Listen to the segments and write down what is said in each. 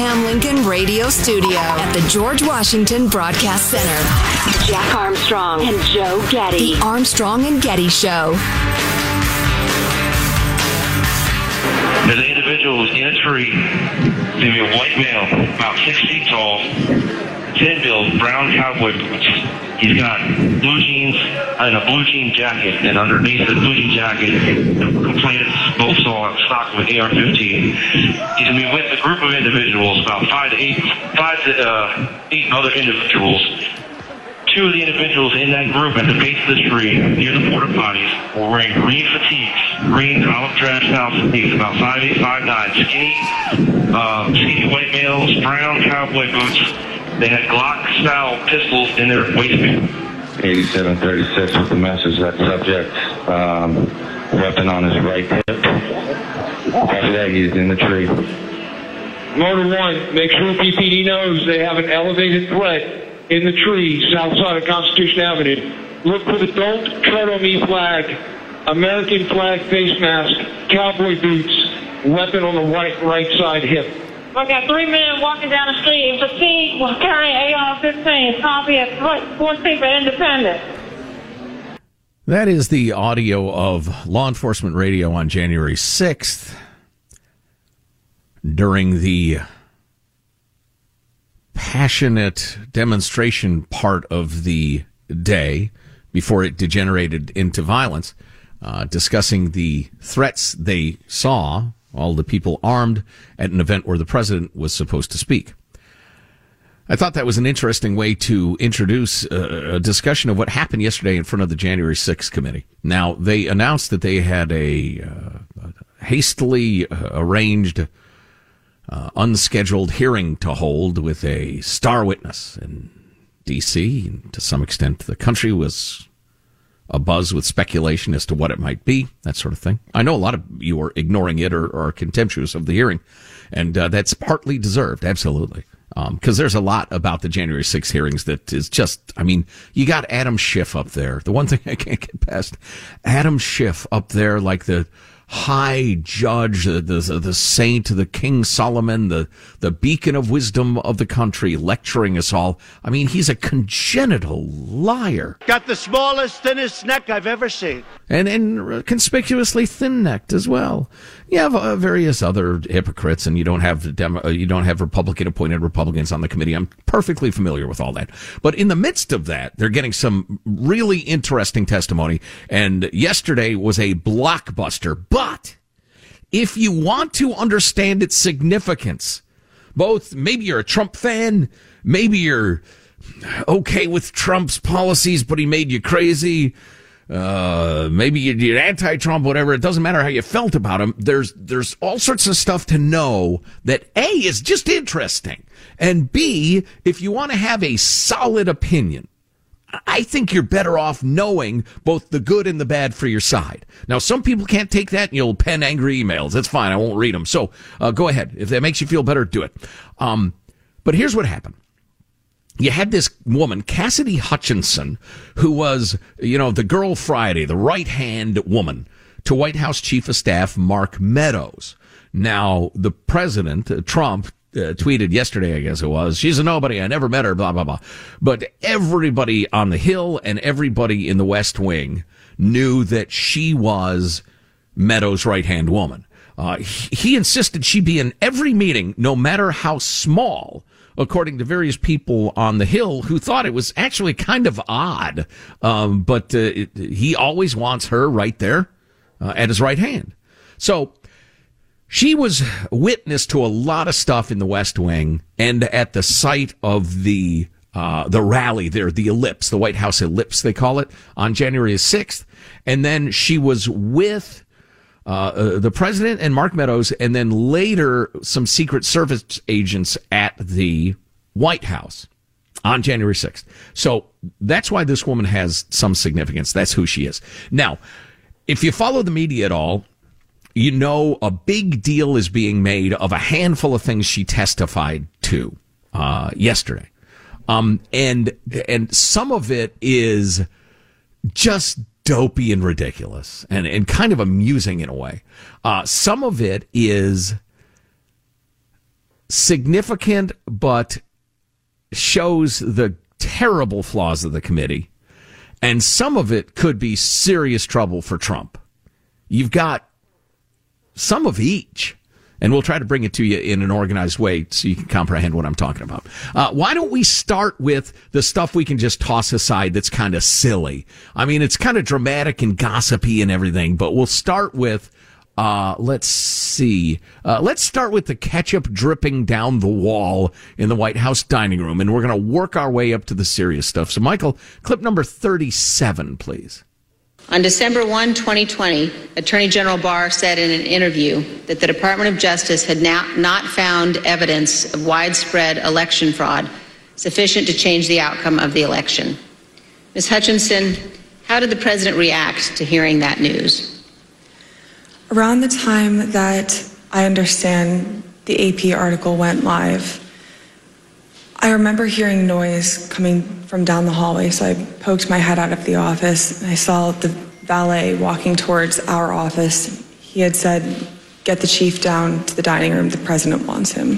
Abraham Lincoln Radio Studio at the George Washington Broadcast Center, Jack Armstrong and Joe Getty. The Armstrong and Getty Show. There's an individual who's in a tree. He's going to be a white male, about six feet tall, build, brown cowboy boots. He's got blue jeans and a blue jean jacket, and underneath the blue jean jacket, completed both saw stock with AR-15. He's to be with a group of individuals, about five to eight, five to uh, eight other individuals. Two of the individuals in that group at the base of the tree near the porta potties were wearing green fatigues, green olive drab style fatigues, about 5'8", 5'9", skinny, uh, skinny white males, brown cowboy boots. They had Glock style pistols in their waistband. 8736 with the message that subject um, weapon on his right hip. After that, he's in the tree. Motor one, make sure PPD knows they have an elevated threat in the tree south side of Constitution Avenue. Look for the Don't Tread on Me flag, American flag face mask, cowboy boots, weapon on the right right side hip. I got three men walking down the street. The feet was carrying AR-15. Copy at 14th and Independent. That is the audio of law enforcement radio on January 6th during the passionate demonstration part of the day before it degenerated into violence, uh, discussing the threats they saw, all the people armed at an event where the president was supposed to speak. I thought that was an interesting way to introduce a, a discussion of what happened yesterday in front of the January 6th committee. Now, they announced that they had a, uh, hastily arranged uh, unscheduled hearing to hold with a star witness in D.C. And to some extent, the country was a buzz with speculation as to what it might be, that sort of thing. I know a lot of you are ignoring it or, or contemptuous of the hearing, and uh, that's partly deserved, absolutely. Because um, there's a lot about the January 6 hearings that is just, I mean, you got Adam Schiff up there. The one thing I can't get past, Adam Schiff up there like the high judge, the, the, the saint, the King Solomon, the, the beacon of wisdom of the country, lecturing us all. I mean, he's a congenital liar. Got the smallest, thinnest neck I've ever seen. and and conspicuously thin-necked as well. You have uh, various other hypocrites, and you don't have Demo- uh, you don't have Republican-appointed Republicans on the committee. I'm perfectly familiar with all that. But in the midst of that, they're getting some really interesting testimony. And yesterday was a blockbuster. But if you want to understand its significance, both maybe you're a Trump fan, maybe you're okay with Trump's policies, but he made you crazy uh, maybe you're anti-Trump, whatever. It doesn't matter how you felt about him. There's there's all sorts of stuff to know that a is just interesting, and b if you want to have a solid opinion. I think you're better off knowing both the good and the bad for your side. Now, some people can't take that and you'll pen angry emails. That's fine. I won't read them. So, uh, go ahead. If that makes you feel better, do it. Um, but here's what happened you had this woman, Cassidy Hutchinson, who was, you know, the girl Friday, the right hand woman to White House Chief of Staff Mark Meadows. Now, the president, uh, Trump, uh, tweeted yesterday, I guess it was, she's a nobody. I never met her, blah, blah, blah. But everybody on the Hill and everybody in the West Wing knew that she was Meadows' right hand woman. Uh, he, insisted she be in every meeting, no matter how small according to various people on the Hill who thought it was actually kind of odd. Um, but uh, it, he always wants her right there uh, at his right hand. So she was witness to a lot of stuff in the West Wing and at the site of the uh, the rally there, the ellipse, the White House ellipse, they call it, on January 6th. And then she was with uh, uh, the president and Mark Meadows, and then later some Secret Service agents at the White House on January 6th. So that's why this woman has some significance. That's who she is. Now, if you follow the media at all, you know a big deal is being made of a handful of things she testified to uh, yesterday. Um, and and some of it is just dopey and ridiculous and, and kind of amusing in a way. Uh, some of it is significant, but shows the terrible flaws of the committee. And some of it could be serious trouble for Trump. You've got some of each and we'll try to bring it to you in an organized way so you can comprehend what I'm talking about. Uh, why don't we start with the stuff we can just toss aside that's kind of silly? I mean, it's kind of dramatic and gossipy and everything, but we'll start with. Uh, let's see. Uh, let's start with the ketchup dripping down the wall in the White House dining room, and we're going to work our way up to the serious stuff. So, Michael, clip number 37, please. On December 1, 2020, Attorney General Barr said in an interview that the Department of Justice had not found evidence of widespread election fraud sufficient to change the outcome of the election. Ms. Hutchinson, how did the president react to hearing that news? Around the time that I understand the AP article went live, I remember hearing noise coming from down the hallway, so I poked my head out of the office and I saw the valet walking towards our office. He had said, Get the chief down to the dining room, the president wants him.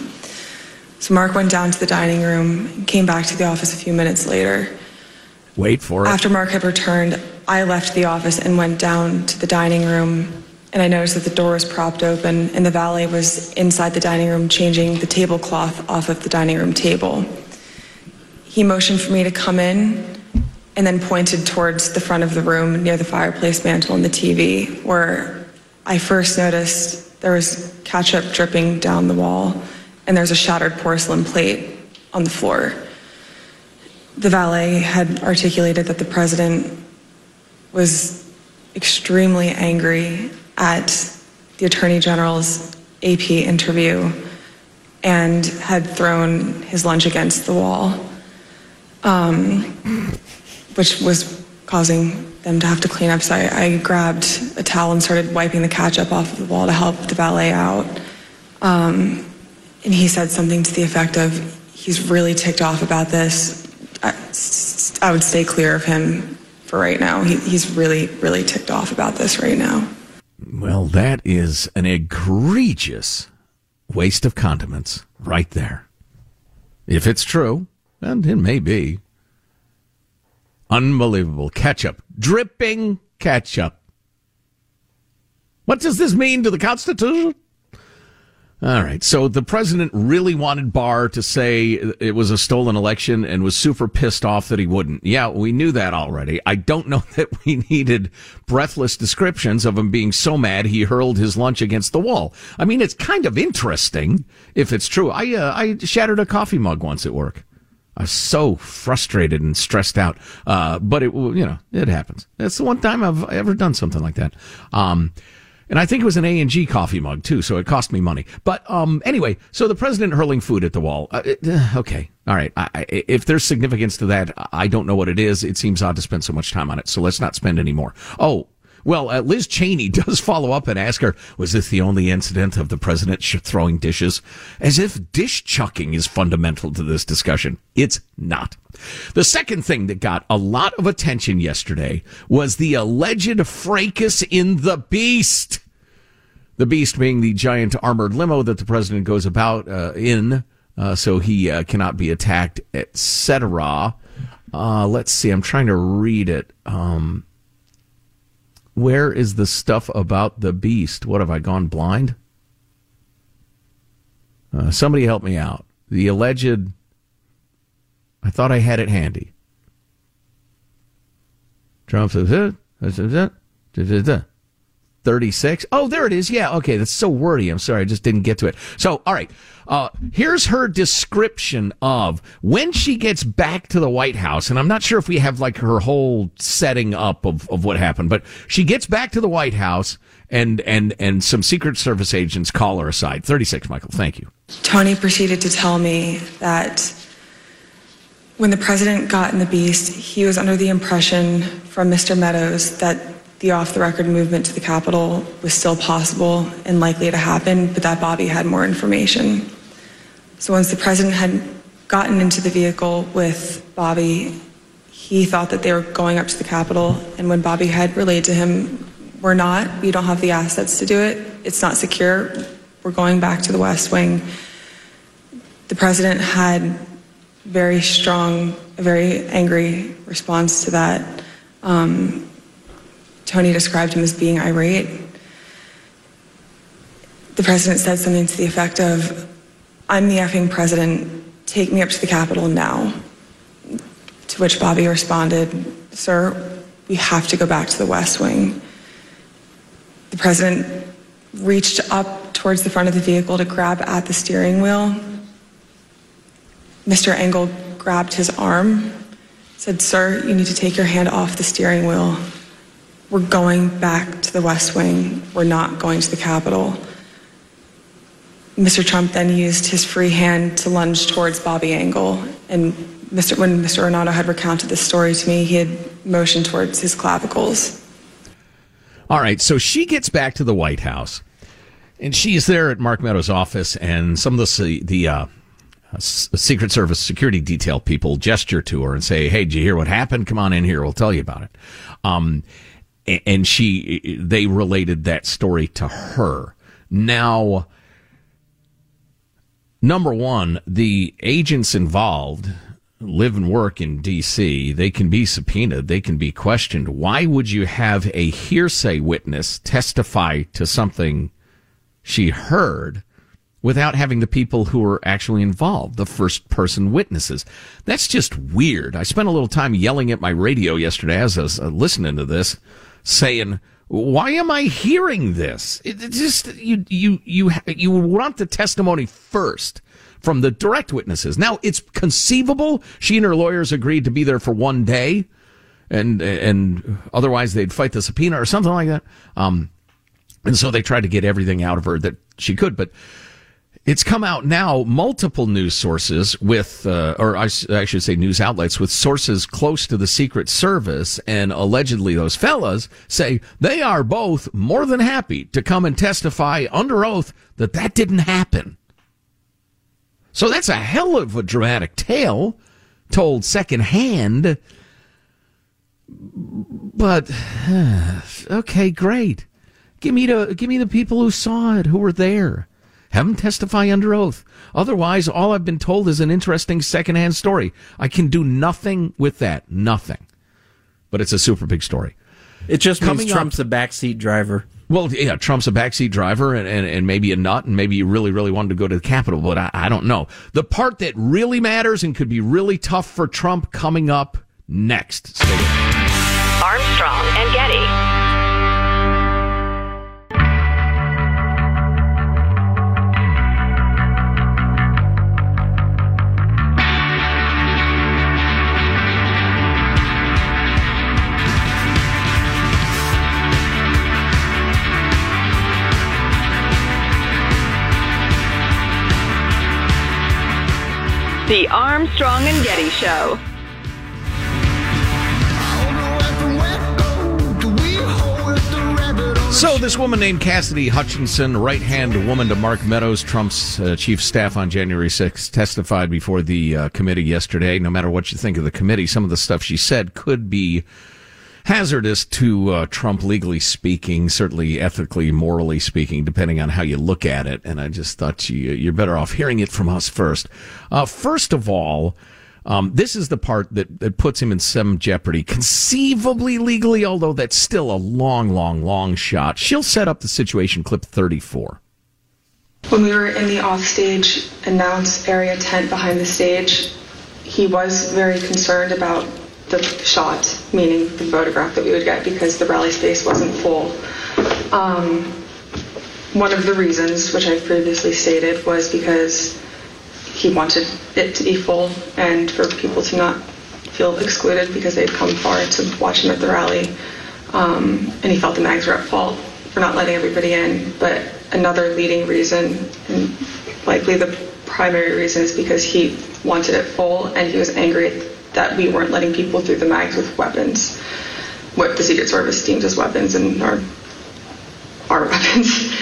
So Mark went down to the dining room and came back to the office a few minutes later. Wait for it. After Mark had returned, I left the office and went down to the dining room and I noticed that the door was propped open and the valet was inside the dining room changing the tablecloth off of the dining room table. He motioned for me to come in and then pointed towards the front of the room near the fireplace mantel and the TV, where I first noticed there was ketchup dripping down the wall and there's a shattered porcelain plate on the floor. The valet had articulated that the president was extremely angry at the Attorney General's AP interview and had thrown his lunch against the wall, um, which was causing them to have to clean up. So I, I, grabbed a towel and started wiping the ketchup off of the wall to help the valet out. Um, and he said something to the effect of, he's really ticked off about this. I, I would stay clear of him for right now. He, he's really, really ticked off about this right now. Well, that is an egregious waste of condiments right there. If it's true, and it may be. Unbelievable. Ketchup. Dripping ketchup What does this mean to the Constitution? All right. So the president really wanted Barr to say it was a stolen election and was super pissed off that he wouldn't. Yeah, we knew that already. I don't know that we needed breathless descriptions of him being so mad he hurled his lunch against the wall. I mean, it's kind of interesting if it's true. I, uh, I shattered a coffee mug once at work. I was so frustrated and stressed out. Uh, but it, you know, it happens. That's the one time I've ever done something like that. Um, and I think it was an A and G coffee mug too, so it cost me money. But um, anyway, so the president hurling food at the wall. Uh, uh, okay, all right. I, I, if there's significance to that, I don't know what it is. It seems odd to spend so much time on it, so let's not spend any more. Oh, well, uh, Liz Cheney does follow up and ask her, was this the only incident of the president sh- throwing dishes? As if dish chucking is fundamental to this discussion. It's not. The second thing that got a lot of attention yesterday was the alleged fracas in the beast. The beast being the giant armored limo that the president goes about uh, in, uh, so he uh, cannot be attacked, etc. Uh, let's see. I'm trying to read it. Um, where is the stuff about the beast? What have I gone blind? Uh, somebody help me out. The alleged. I thought I had it handy. Trump says it. 36. Oh, there it is. Yeah. Okay. That's so wordy. I'm sorry. I just didn't get to it. So, all right. Uh, here's her description of when she gets back to the White House. And I'm not sure if we have like her whole setting up of, of what happened, but she gets back to the White House and, and, and some Secret Service agents call her aside. 36, Michael. Thank you. Tony proceeded to tell me that when the president got in the beast, he was under the impression from Mr. Meadows that the off the record movement to the Capitol was still possible and likely to happen, but that Bobby had more information. So once the president had gotten into the vehicle with Bobby, he thought that they were going up to the Capitol. And when Bobby had relayed to him, we're not, we don't have the assets to do it, it's not secure, we're going back to the West Wing. The president had very strong, a very angry response to that. Um, Tony described him as being irate. The president said something to the effect of, I'm the effing president, take me up to the Capitol now. To which Bobby responded, Sir, we have to go back to the West Wing. The president reached up towards the front of the vehicle to grab at the steering wheel. Mr. Engel grabbed his arm, said, Sir, you need to take your hand off the steering wheel. We're going back to the West Wing. We're not going to the Capitol. Mr. Trump then used his free hand to lunge towards Bobby Engel. And Mr. when Mr. Ornato had recounted this story to me, he had motioned towards his clavicles. All right, so she gets back to the White House, and she's there at Mark Meadows' office, and some of the the uh, Secret Service security detail people gesture to her and say, "Hey, did you hear what happened? Come on in here. We'll tell you about it." Um, and she they related that story to her. Now, number one, the agents involved live and work in D.C. They can be subpoenaed. They can be questioned. Why would you have a hearsay witness testify to something she heard? without having the people who were actually involved, the first person witnesses. That's just weird. I spent a little time yelling at my radio yesterday as I was uh, listening to this saying, why am I hearing this? It, just you you you you want the testimony first from the direct witnesses. Now it's conceivable she and her lawyers agreed to be there for one day, and and otherwise they'd fight the subpoena or something like that. Um, and so they tried to get everything out of her that she could, but it's come out now, multiple news sources with, uh, or I, I, should say news outlets with sources close to the Secret Service and allegedly those fellas say they are both more than happy to come and testify under oath that that didn't happen. So that's a hell of a dramatic tale told secondhand. But, okay, great. Give me the, give me the people who saw it, who were there. Have him testify under oath. Otherwise, all I've been told is an interesting secondhand story. I can do nothing with that. Nothing. But it's a super big story. It just Coming means Trump's up, a backseat driver. Well, yeah, Trump's a backseat driver and, and, and, maybe a nut, and maybe you really, really wanted to go to the Capitol, but I, I don't know. The part that really matters and could be really tough for Trump coming up next. Armstrong and Getty. The Armstrong and Getty Show. So, this woman named Cassidy Hutchinson, right hand woman to Mark Meadows, Trump's uh, chief staff on January 6th, testified before the uh, committee yesterday. No matter what you think of the committee, some of the stuff she said could be hazardous to uh, Trump legally speaking, certainly ethically, morally speaking, depending on how you look at it. And I just thought you, you're better off hearing it from us first. Uh, first of all, um, this is the part that, that puts him in some jeopardy, conceivably legally, although that's still a long, long, long shot. She'll set up the situation, clip 34. When we were in the offstage announce area tent behind the stage, he was very concerned about the shot, meaning the photograph that we would get because the rally space wasn't full. Um, one of the reasons, which I've previously stated, was because he wanted it to be full and for people to not feel excluded because they'd come far to watch him at the rally. Um, and he felt the mags were at fault for not letting everybody in. But another leading reason, and likely the primary reason, is because he wanted it full and he was angry at that we weren't letting people through the mags with weapons, what the Secret Service deems as weapons and our, our weapons.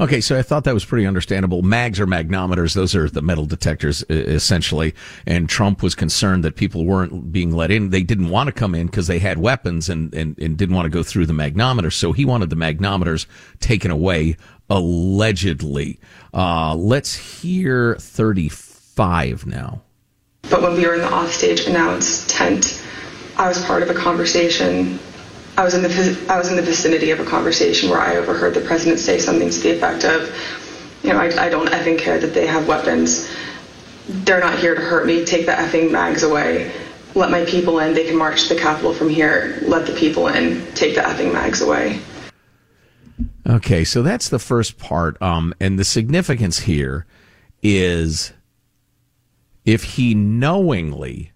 Okay, so I thought that was pretty understandable. Mags are magnometers; those are the metal detectors, essentially. And Trump was concerned that people weren't being let in; they didn't want to come in because they had weapons and, and and didn't want to go through the magnometers. So he wanted the magnometers taken away, allegedly. Uh, let's hear thirty-five now. But when we were in the offstage announce tent, I was part of a conversation. I was in the I was in the vicinity of a conversation where I overheard the president say something to the effect of, you know, I, I don't effing care that they have weapons. They're not here to hurt me. Take the effing mags away. Let my people in. They can march to the Capitol from here. Let the people in. Take the effing mags away. Okay, so that's the first part. Um, and the significance here is if he knowingly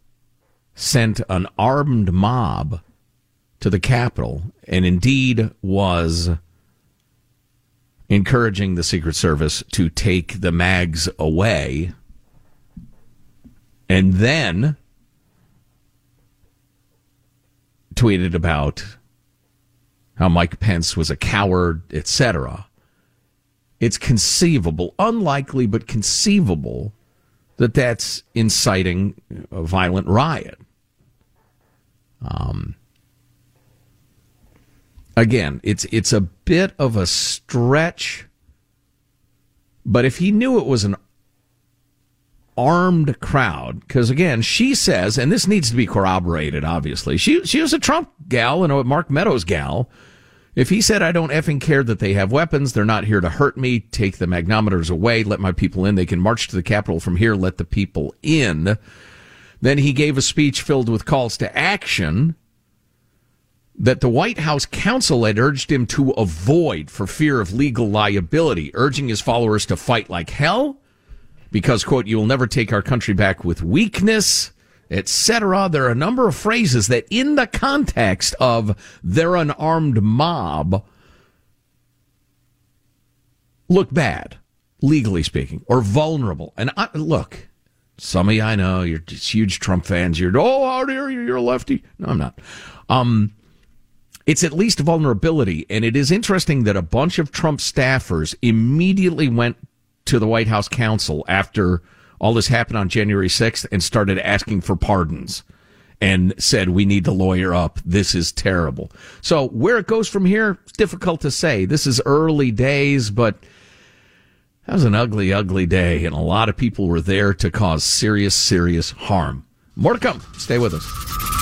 sent an armed mob to the Capitol and indeed was encouraging the Secret Service to take the mags away and then tweeted about how Mike Pence was a coward, etc. It's conceivable, unlikely, but conceivable that that's inciting a violent riot. Um, again, it's it's a bit of a stretch, but if he knew it was an armed crowd, because again, she says, and this needs to be corroborated. Obviously, she she was a Trump gal and a Mark Meadows gal. If he said, I don't effing care that they have weapons, they're not here to hurt me, take the magnometers away, let my people in, they can march to the Capitol from here, let the people in. Then he gave a speech filled with calls to action that the White House counsel had urged him to avoid for fear of legal liability, urging his followers to fight like hell because, quote, you will never take our country back with weakness etc. There are a number of phrases that, in the context of they're an armed mob, look bad, legally speaking, or vulnerable. And I, look, some of you I know you're huge Trump fans. You're oh, how dare you? You're a lefty. No, I'm not. Um, it's at least vulnerability, and it is interesting that a bunch of Trump staffers immediately went to the White House counsel after all this happened on January 6th and started asking for pardons and said, we need to lawyer up. This is terrible. So where it goes from here, it's difficult to say. This is early days, but that was an ugly, ugly day. And a lot of people were there to cause serious, serious harm. More to come. Stay with us.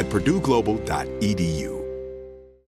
at purdueglobal.edu.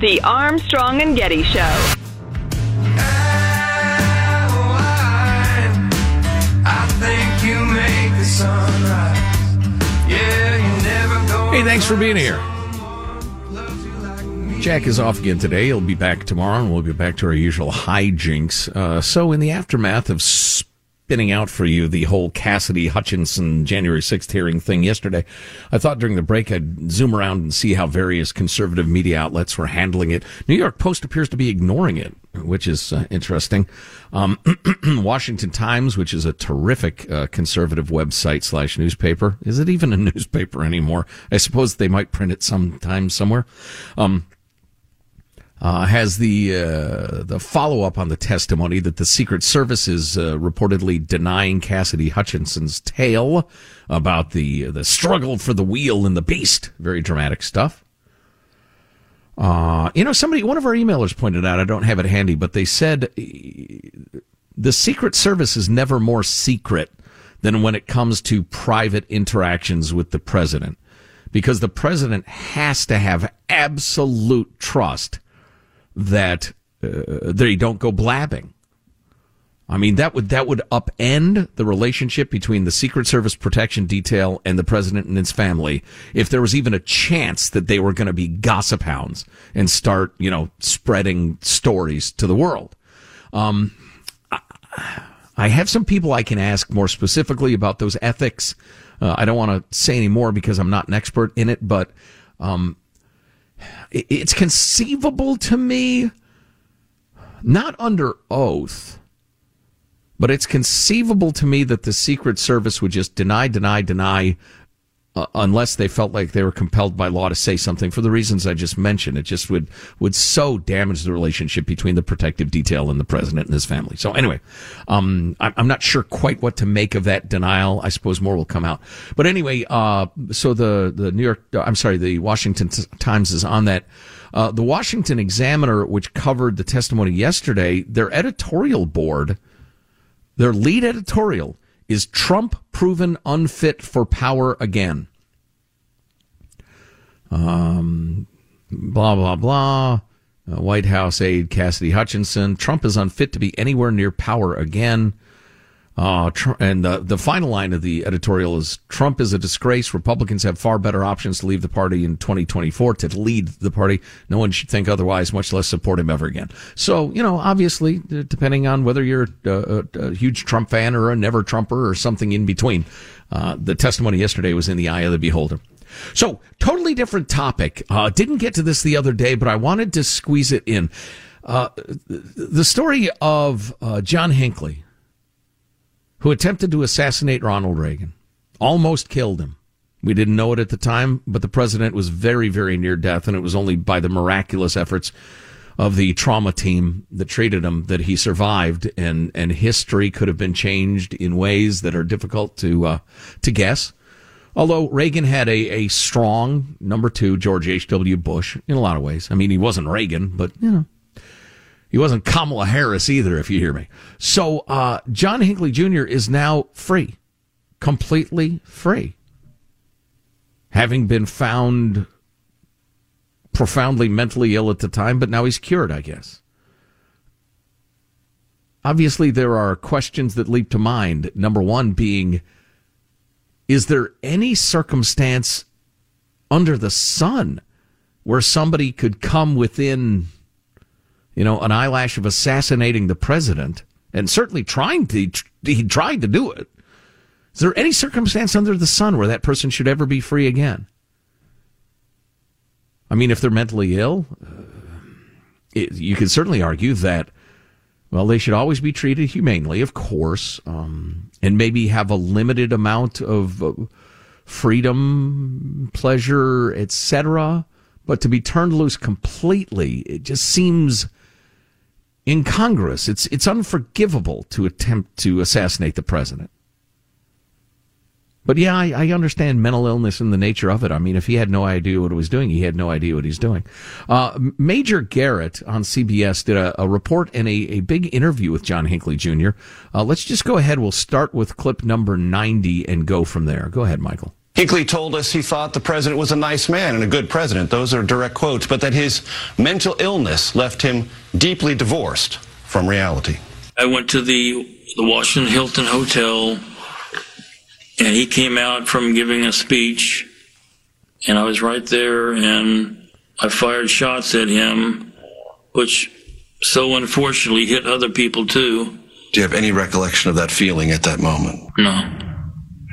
The Armstrong and Getty Show. Hey, thanks for being here. Jack is off again today. He'll be back tomorrow, and we'll be back to our usual hijinks. Uh, so, in the aftermath of spinning out for you the whole Cassidy Hutchinson January 6th hearing thing yesterday, I thought during the break I'd zoom around and see how various conservative media outlets were handling it. New York Post appears to be ignoring it, which is uh, interesting. Um, Washington Times, which is a terrific uh, conservative website slash newspaper, is it even a newspaper anymore? I suppose they might print it sometime somewhere. Um, uh, has the uh, the follow up on the testimony that the Secret Service is uh, reportedly denying Cassidy Hutchinson's tale about the the struggle for the wheel and the beast. Very dramatic stuff. Uh, you know, somebody, one of our emailers pointed out, I don't have it handy, but they said the Secret Service is never more secret than when it comes to private interactions with the president. Because the president has to have absolute trust that uh, they don't go blabbing. I mean that would that would upend the relationship between the Secret Service protection detail and the president and his family if there was even a chance that they were going to be gossip hounds and start, you know, spreading stories to the world. Um, I have some people I can ask more specifically about those ethics. Uh, I don't want to say any more because I'm not an expert in it, but um, it's conceivable to me, not under oath, but it's conceivable to me that the Secret Service would just deny, deny, deny, uh, unless they felt like they were compelled by law to say something for the reasons I just mentioned. It just would would so damage the relationship between the protective detail and the president and his family. So anyway, um, I'm not sure quite what to make of that denial. I suppose more will come out. But anyway, uh, so the the New York, I'm sorry, the Washington Times is on that. Uh, the Washington Examiner, which covered the testimony yesterday, their editorial board, their lead editorial is Trump proven unfit for power again. Um, blah, blah, blah. Uh, White House aide Cassidy Hutchinson. Trump is unfit to be anywhere near power again. Uh, Trump, and the, the final line of the editorial is Trump is a disgrace. Republicans have far better options to leave the party in 2024 to lead the party. No one should think otherwise, much less support him ever again. So, you know, obviously, depending on whether you're a, a, a huge Trump fan or a never Trumper or something in between, uh, the testimony yesterday was in the eye of the beholder. So, totally different topic. Uh, didn't get to this the other day, but I wanted to squeeze it in. Uh, the story of uh, John Hinckley, who attempted to assassinate Ronald Reagan, almost killed him. We didn't know it at the time, but the president was very, very near death, and it was only by the miraculous efforts of the trauma team that treated him that he survived, and and history could have been changed in ways that are difficult to uh, to guess. Although Reagan had a, a strong number two, George H.W. Bush, in a lot of ways. I mean, he wasn't Reagan, but, you know, he wasn't Kamala Harris either, if you hear me. So, uh, John Hinckley Jr. is now free, completely free, having been found profoundly mentally ill at the time, but now he's cured, I guess. Obviously, there are questions that leap to mind. Number one being, is there any circumstance under the sun where somebody could come within, you know, an eyelash of assassinating the president and certainly trying to, he tried to do it. Is there any circumstance under the sun where that person should ever be free again? I mean, if they're mentally ill, uh, it, you can certainly argue that well, they should always be treated humanely, of course, um, and maybe have a limited amount of uh, freedom, pleasure, etc. But to be turned loose completely, it just seems incongruous. It's it's unforgivable to attempt to assassinate the president. But yeah, I, I, understand mental illness and the nature of it. I mean, if he had no idea what he was doing, he had no idea what he's doing. Uh, Major Garrett on CBS did a, a report and a, a, big interview with John Hinckley Jr. Uh, let's just go ahead. We'll start with clip number 90 and go from there. Go ahead, Michael. Hinckley told us he thought the president was a nice man and a good president. Those are direct quotes, but that his mental illness left him deeply divorced from reality. I went to the, the Washington Hilton Hotel and he came out from giving a speech, and I was right there, and I fired shots at him, which so unfortunately hit other people too. Do you have any recollection of that feeling at that moment? No.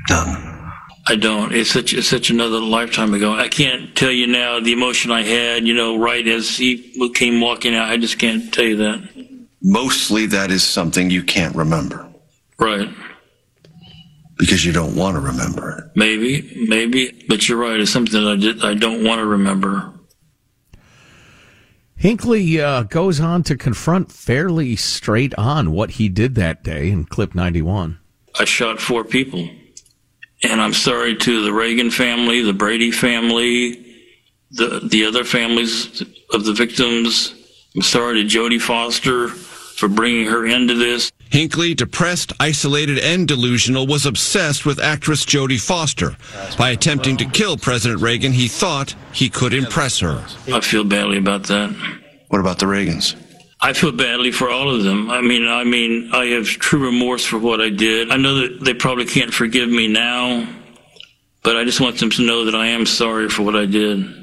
None. I don't. It's such it's such another lifetime ago. I can't tell you now the emotion I had. You know, right as he came walking out, I just can't tell you that. Mostly, that is something you can't remember. Right because you don't want to remember it. Maybe, maybe, but you're right. It's something that I, did, I don't want to remember. Hinckley uh, goes on to confront fairly straight on what he did that day in clip 91. I shot four people. And I'm sorry to the Reagan family, the Brady family, the, the other families of the victims. I'm sorry to Jodie Foster for bringing her into this. Hinckley, depressed, isolated, and delusional, was obsessed with actress Jodie Foster. By attempting to kill President Reagan, he thought he could impress her. I feel badly about that. What about the Reagans? I feel badly for all of them. I mean, I mean, I have true remorse for what I did. I know that they probably can't forgive me now, but I just want them to know that I am sorry for what I did.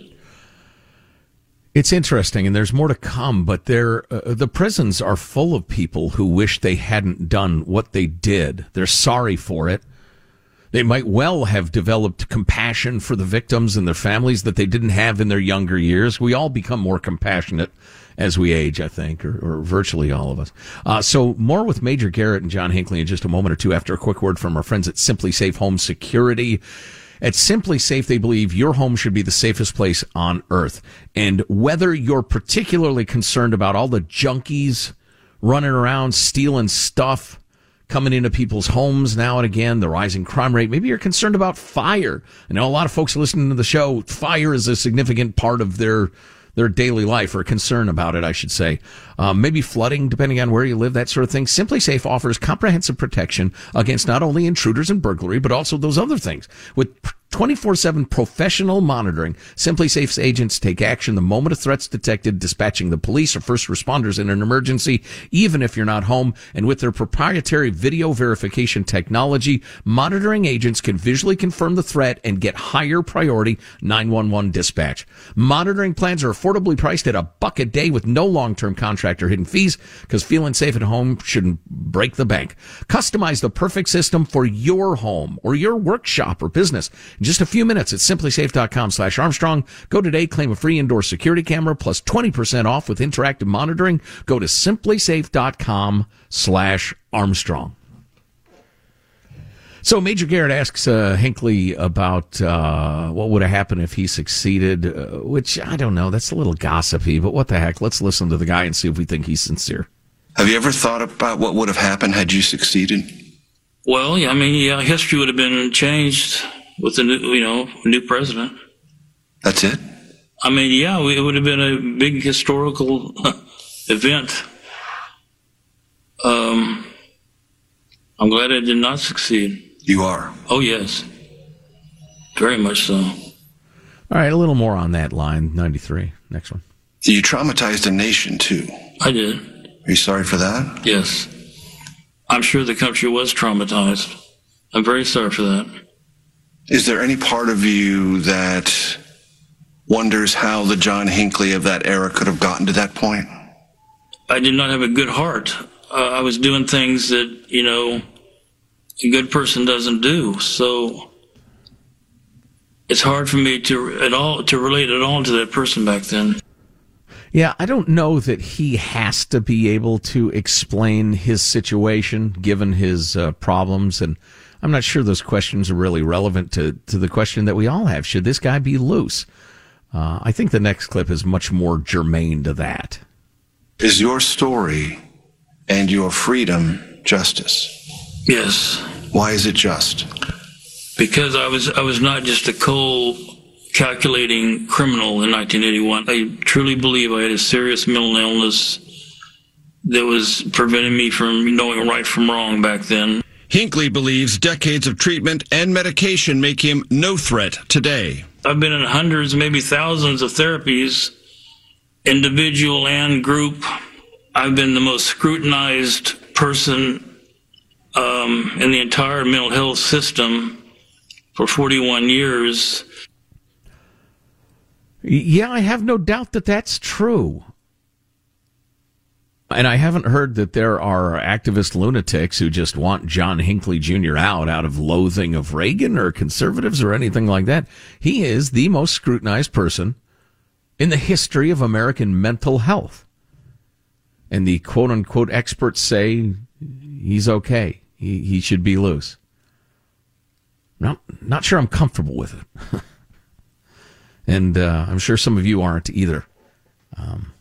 It's interesting, and there's more to come. But there, uh, the prisons are full of people who wish they hadn't done what they did. They're sorry for it. They might well have developed compassion for the victims and their families that they didn't have in their younger years. We all become more compassionate as we age, I think, or, or virtually all of us. Uh, so more with Major Garrett and John Hinckley in just a moment or two after a quick word from our friends at SimpliSafe Home Security. At SimpliSafe, they believe your home should be the safest place on earth. And whether you're particularly concerned about all the junkies running around stealing stuff, coming into people's homes now and again, the rising crime rate, maybe you're concerned about fire. I know a lot of folks listening to the show, fire is a significant part of their their daily life or concern about it, I should say. Um, maybe flooding, depending on where you live, that sort of thing. SimpliSafe offers comprehensive protection against not only intruders and burglary, but also those other things. With 24-7 professional monitoring, SimpliSafe's agents take action the moment a threat's detected, dispatching the police or first responders in an emergency, even if you're not home. And with their proprietary video verification technology, monitoring agents can visually confirm the threat and get higher priority 911 dispatch. Monitoring plans are affordably priced at a buck a day with no long-term contract or hidden fees because feeling safe at home shouldn't break the bank. Customize the perfect system for your home or your workshop or business. In just a few minutes at simplisafe.com slash Armstrong. Go today, claim a free indoor security camera plus 20% off with interactive monitoring. Go to simplisafe.com slash Armstrong. So Major Garrett asks uh, Hinckley about uh, what would have happened if he succeeded, uh, which I don't know. That's a little gossipy, but what the heck? Let's listen to the guy and see if we think he's sincere. Have you ever thought about what would have happened had you succeeded? Well, yeah, I mean, yeah, history would have been changed with a new, you know, new president. That's it. I mean, yeah, it would have been a big historical event. Um, I'm glad I did not succeed. You are. Oh yes, very much so. All right, a little more on that line. Ninety-three. Next one. You traumatized a nation too. I did. Are you sorry for that? Yes. I'm sure the country was traumatized. I'm very sorry for that. Is there any part of you that wonders how the John Hinckley of that era could have gotten to that point? I did not have a good heart. Uh, I was doing things that, you know, a good person doesn't do. So it's hard for me to at all to relate at all to that person back then. Yeah, I don't know that he has to be able to explain his situation given his uh, problems and I'm not sure those questions are really relevant to, to the question that we all have. Should this guy be loose? Uh, I think the next clip is much more germane to that. Is your story and your freedom justice? Yes. Why is it just? Because I was I was not just a cold calculating criminal in 1981. I truly believe I had a serious mental illness that was preventing me from knowing right from wrong back then. Hinckley believes decades of treatment and medication make him no threat today. I've been in hundreds, maybe thousands of therapies, individual and group. I've been the most scrutinized person um, in the entire mental health system for 41 years. Yeah, I have no doubt that that's true. And I haven't heard that there are activist lunatics who just want John Hinckley Jr. out out of loathing of Reagan or conservatives or anything like that. He is the most scrutinized person in the history of American mental health. And the quote unquote experts say he's okay. He, he should be loose. Not, not sure I'm comfortable with it. and uh, I'm sure some of you aren't either. Um,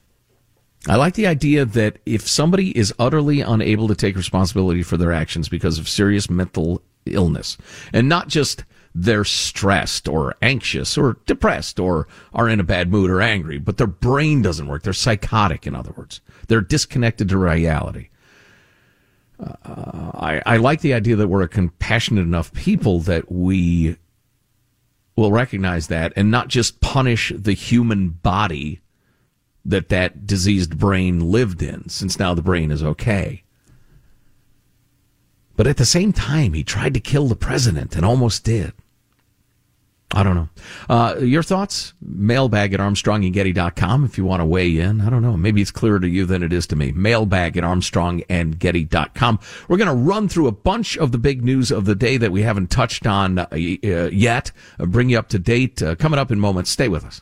I like the idea that if somebody is utterly unable to take responsibility for their actions because of serious mental illness, and not just they're stressed or anxious or depressed or are in a bad mood or angry, but their brain doesn't work. They're psychotic, in other words. They're disconnected to reality. Uh, I, I like the idea that we're a compassionate enough people that we will recognize that and not just punish the human body that that diseased brain lived in, since now the brain is okay. But at the same time, he tried to kill the president and almost did. I don't know. Uh, your thoughts? Mailbag at armstrongandgetty.com if you want to weigh in. I don't know. Maybe it's clearer to you than it is to me. Mailbag at armstrongandgetty.com. We're going to run through a bunch of the big news of the day that we haven't touched on uh, yet. Uh, bring you up to date. Uh, coming up in moments. Stay with us.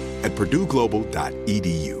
at purdueglobal.edu.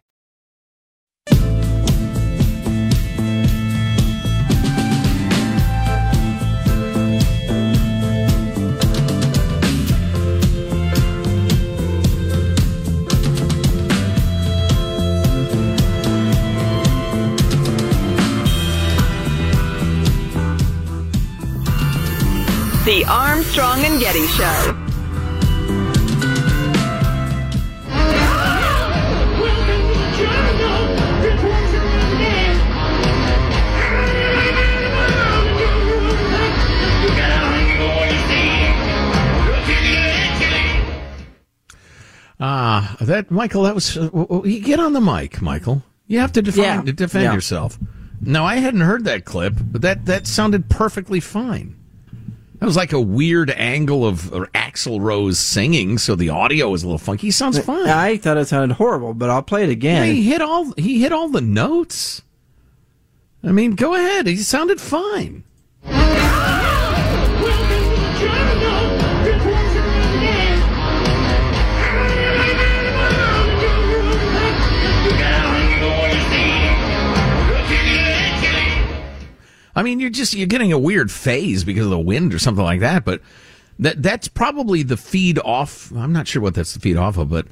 The Armstrong and Getty Show. Ah, that Michael, that was. Uh, you get on the mic, Michael. You have to define, Yeah. defend Yeah. yourself. No, I hadn't heard that clip, but that that sounded perfectly fine. That was like a weird angle of Axl Rose singing, so the audio was a little funky. He sounds fine. I thought it sounded horrible, but I'll play it Yeah, again. he hit all he hit all the notes. I mean, go ahead. He sounded fine. I mean, you're just you're getting a weird phase because of the wind or something like that. But that that's probably the feed off. I'm not sure what that's the feed off of, but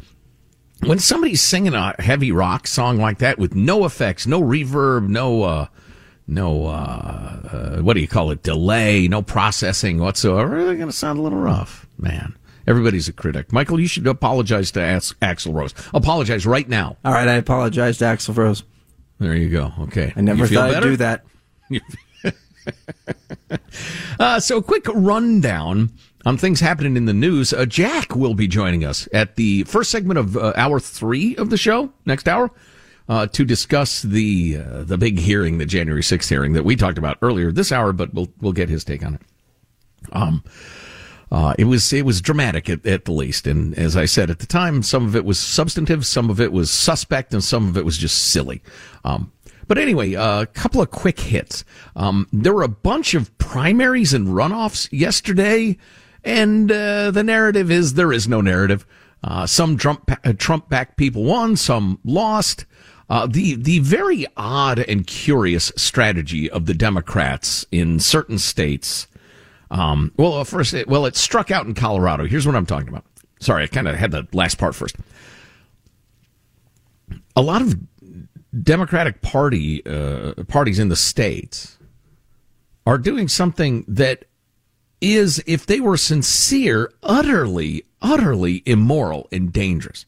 when somebody's singing a heavy rock song like that with no effects, no reverb, no uh, no uh, uh, what do you call it, delay, no processing whatsoever, they're going to sound a little rough, man. Everybody's a critic. Michael, you should apologize to Ax- Axl Rose. Apologize right now. All right, I apologize to Axl Rose. There you go. Okay. I never thought I'd do that. Uh, so, quick rundown on things happening in the news. Uh, Jack will be joining us at the first segment of uh, hour three of the show, next hour, uh, to discuss the uh, the big hearing, the January sixth hearing that we talked about earlier this hour. But we'll we'll get his take on it. Um, uh, it was it was dramatic at, at the least, and as I said at the time, some of it was substantive, some of it was suspect, and some of it was just silly. Um, but anyway, a couple of quick hits. Um, there were a bunch of primaries and runoffs yesterday, and uh, the narrative is there is no narrative. Uh, some Trump uh, Trump backed people won, some lost. Uh, the the very odd and curious strategy of the Democrats in certain states. Um, well, uh, first, it, well, it struck out in Colorado. Here's what I'm talking about. Sorry, I kind of had the last part first. A lot of Democratic Party uh, parties in the states are doing something that is, if they were sincere, utterly, utterly immoral and dangerous.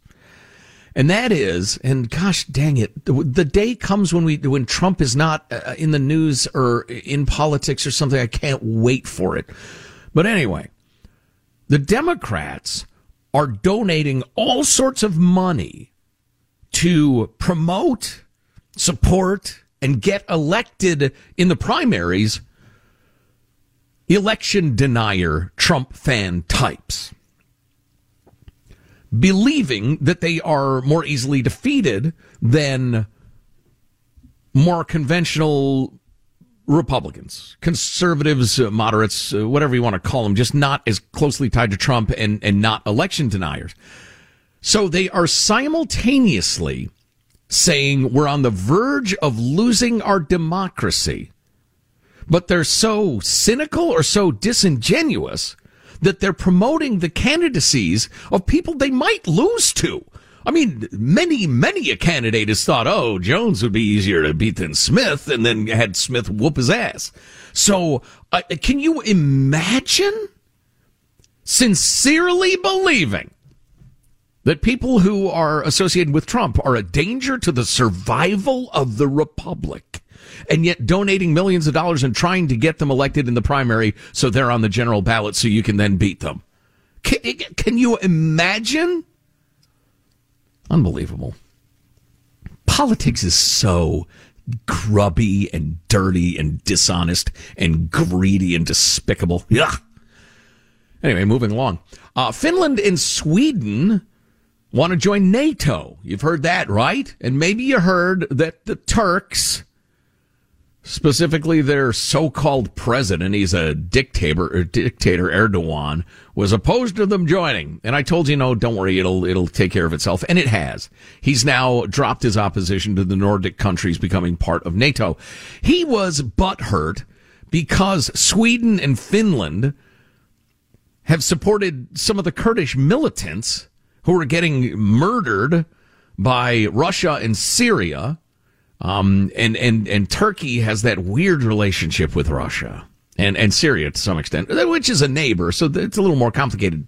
And that is, and gosh dang it, the, day comes when we, when Trump is not uh, in the news or in politics or something. I can't wait for it. But anyway, the Democrats are donating all sorts of money to promote, support, and get elected in the primaries election denier Trump fan types believing that they are more easily defeated than more conventional Republicans, conservatives, uh, moderates, uh, whatever you want to call them, just not as closely tied to Trump and, and not election deniers. So they are simultaneously saying we're on the verge of losing our democracy, but they're so cynical or so disingenuous that they're promoting the candidacies of people they might lose to. I mean, many, many a candidate has thought, oh, Jones would be easier to beat than Smith, and then had Smith whoop his ass. So, uh, can you imagine sincerely believing that people who are associated with Trump are a danger to the survival of the republic? and yet donating millions of dollars and trying to get them elected in the primary so they're on the general ballot so you can then beat them. Can, can you imagine? Unbelievable. Politics is so grubby and dirty and dishonest and greedy and despicable. Yeah. Anyway, moving along. Uh, Finland and Sweden want to join NATO. You've heard that, right? And maybe you heard that the Turks specifically their so-called president, he's a dictator, er, dictator Erdogan, was opposed to them joining. And I told you, no, don't worry, it'll it'll take care of itself, and it has. He's now dropped his opposition to the Nordic countries becoming part of NATO. He was butthurt because Sweden and Finland have supported some of the Kurdish militants who are getting murdered by Russia and Syria um, and, and, and Turkey has that weird relationship with Russia and, and Syria to some extent, which is a neighbor. So it's a little more complicated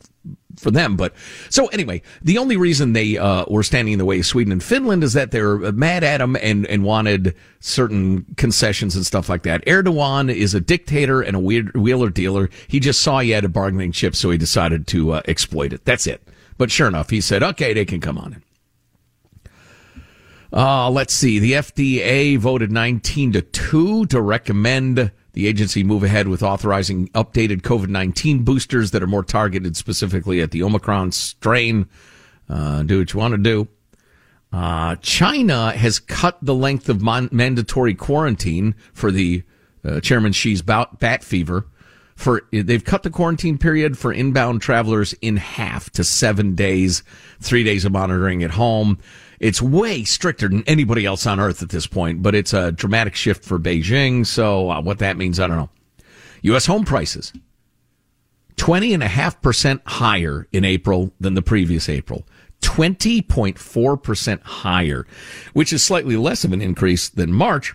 for them. But so anyway, the only reason they, uh, were standing in the way of Sweden and Finland is that they're mad at them and, and wanted certain concessions and stuff like that. Erdogan is a dictator and a weird wheeler dealer. He just saw he had a bargaining chip, so he decided to uh, exploit it. That's it. But sure enough, he said, okay, they can come on in. Uh, let's see. The FDA voted 19 to 2 to recommend the agency move ahead with authorizing updated COVID 19 boosters that are more targeted specifically at the Omicron strain. Uh, do what you want to do. Uh, China has cut the length of mon- mandatory quarantine for the uh, Chairman Xi's bat, bat fever. For they've cut the quarantine period for inbound travelers in half to seven days, three days of monitoring at home. It's way stricter than anybody else on earth at this point, but it's a dramatic shift for Beijing. So uh, what that means, I don't know. U.S. home prices, 20.5% higher in April than the previous April. 20.4% higher, which is slightly less of an increase than March,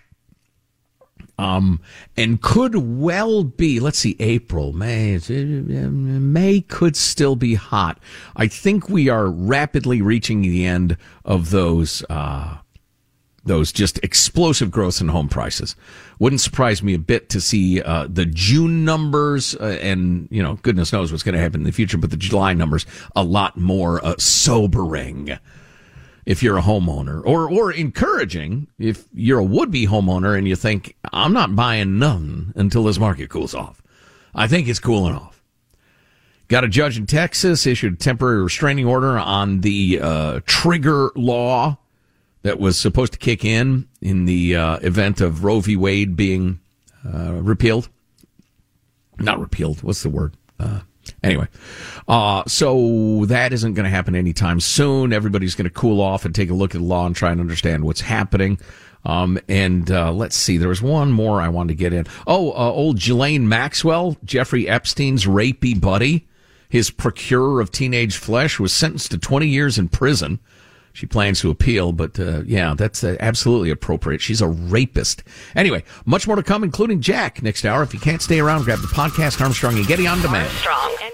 um, and could well be, let's see, April, May, May could still be hot. I think we are rapidly reaching the end of those, uh, those just explosive growth in home prices. Wouldn't surprise me a bit to see uh, the June numbers, uh, and you know, goodness knows what's going to happen in the future, but the July numbers a lot more uh, sobering if you're a homeowner or, or encouraging if you're a would be homeowner and you think, I'm not buying none until this market cools off. I think it's cooling off. Got a judge in Texas issued a temporary restraining order on the uh, trigger law that was supposed to kick in in the uh, event of Roe v. Wade being uh, repealed. Not repealed. What's the word? Uh, Anyway, uh, so that isn't going to happen anytime soon. Everybody's going to cool off and take a look at the law and try and understand what's happening. Um, and uh, let's see, there was one more I wanted to get in. Oh, uh, old Ghislaine Maxwell, Jeffrey Epstein's rapey buddy, his procurer of teenage flesh, was sentenced to 20 years in prison. She plans to appeal, but uh, yeah, that's uh, absolutely appropriate. She's a rapist. Anyway, much more to come, including Jack next hour. If you can't stay around, grab the podcast Armstrong and Getty on demand. Armstrong and